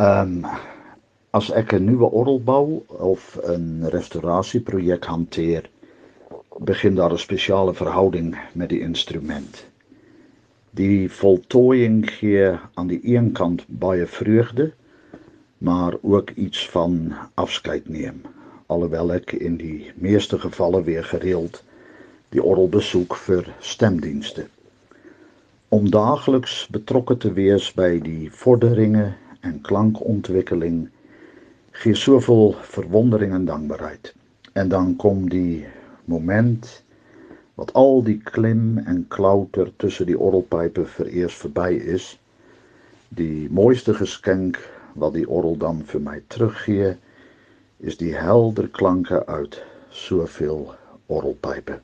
Ehm um, as ek 'n nuwe orgel bou of 'n restaurasieprojek hanteer, begin daar 'n spesiale verhouding met die instrument. Die voltooiing gee aan die een kant baie vreugde, maar ook iets van afskeid neem. Alhoewel ek in die meeste gevalle weer gereeld die orgel besoek vir stemdienste. Om daagliks betrokke te wees by die vorderinge en klankontwikkeling gee soveel verwondering en dankbaarheid. En dan kom die moment wat al die klim en klauter tussen die orgelpype vereers verby is. Die mooiste geskenk wat die orgel dan vir my teruggee, is die helder klanke uit soveel orgelpype.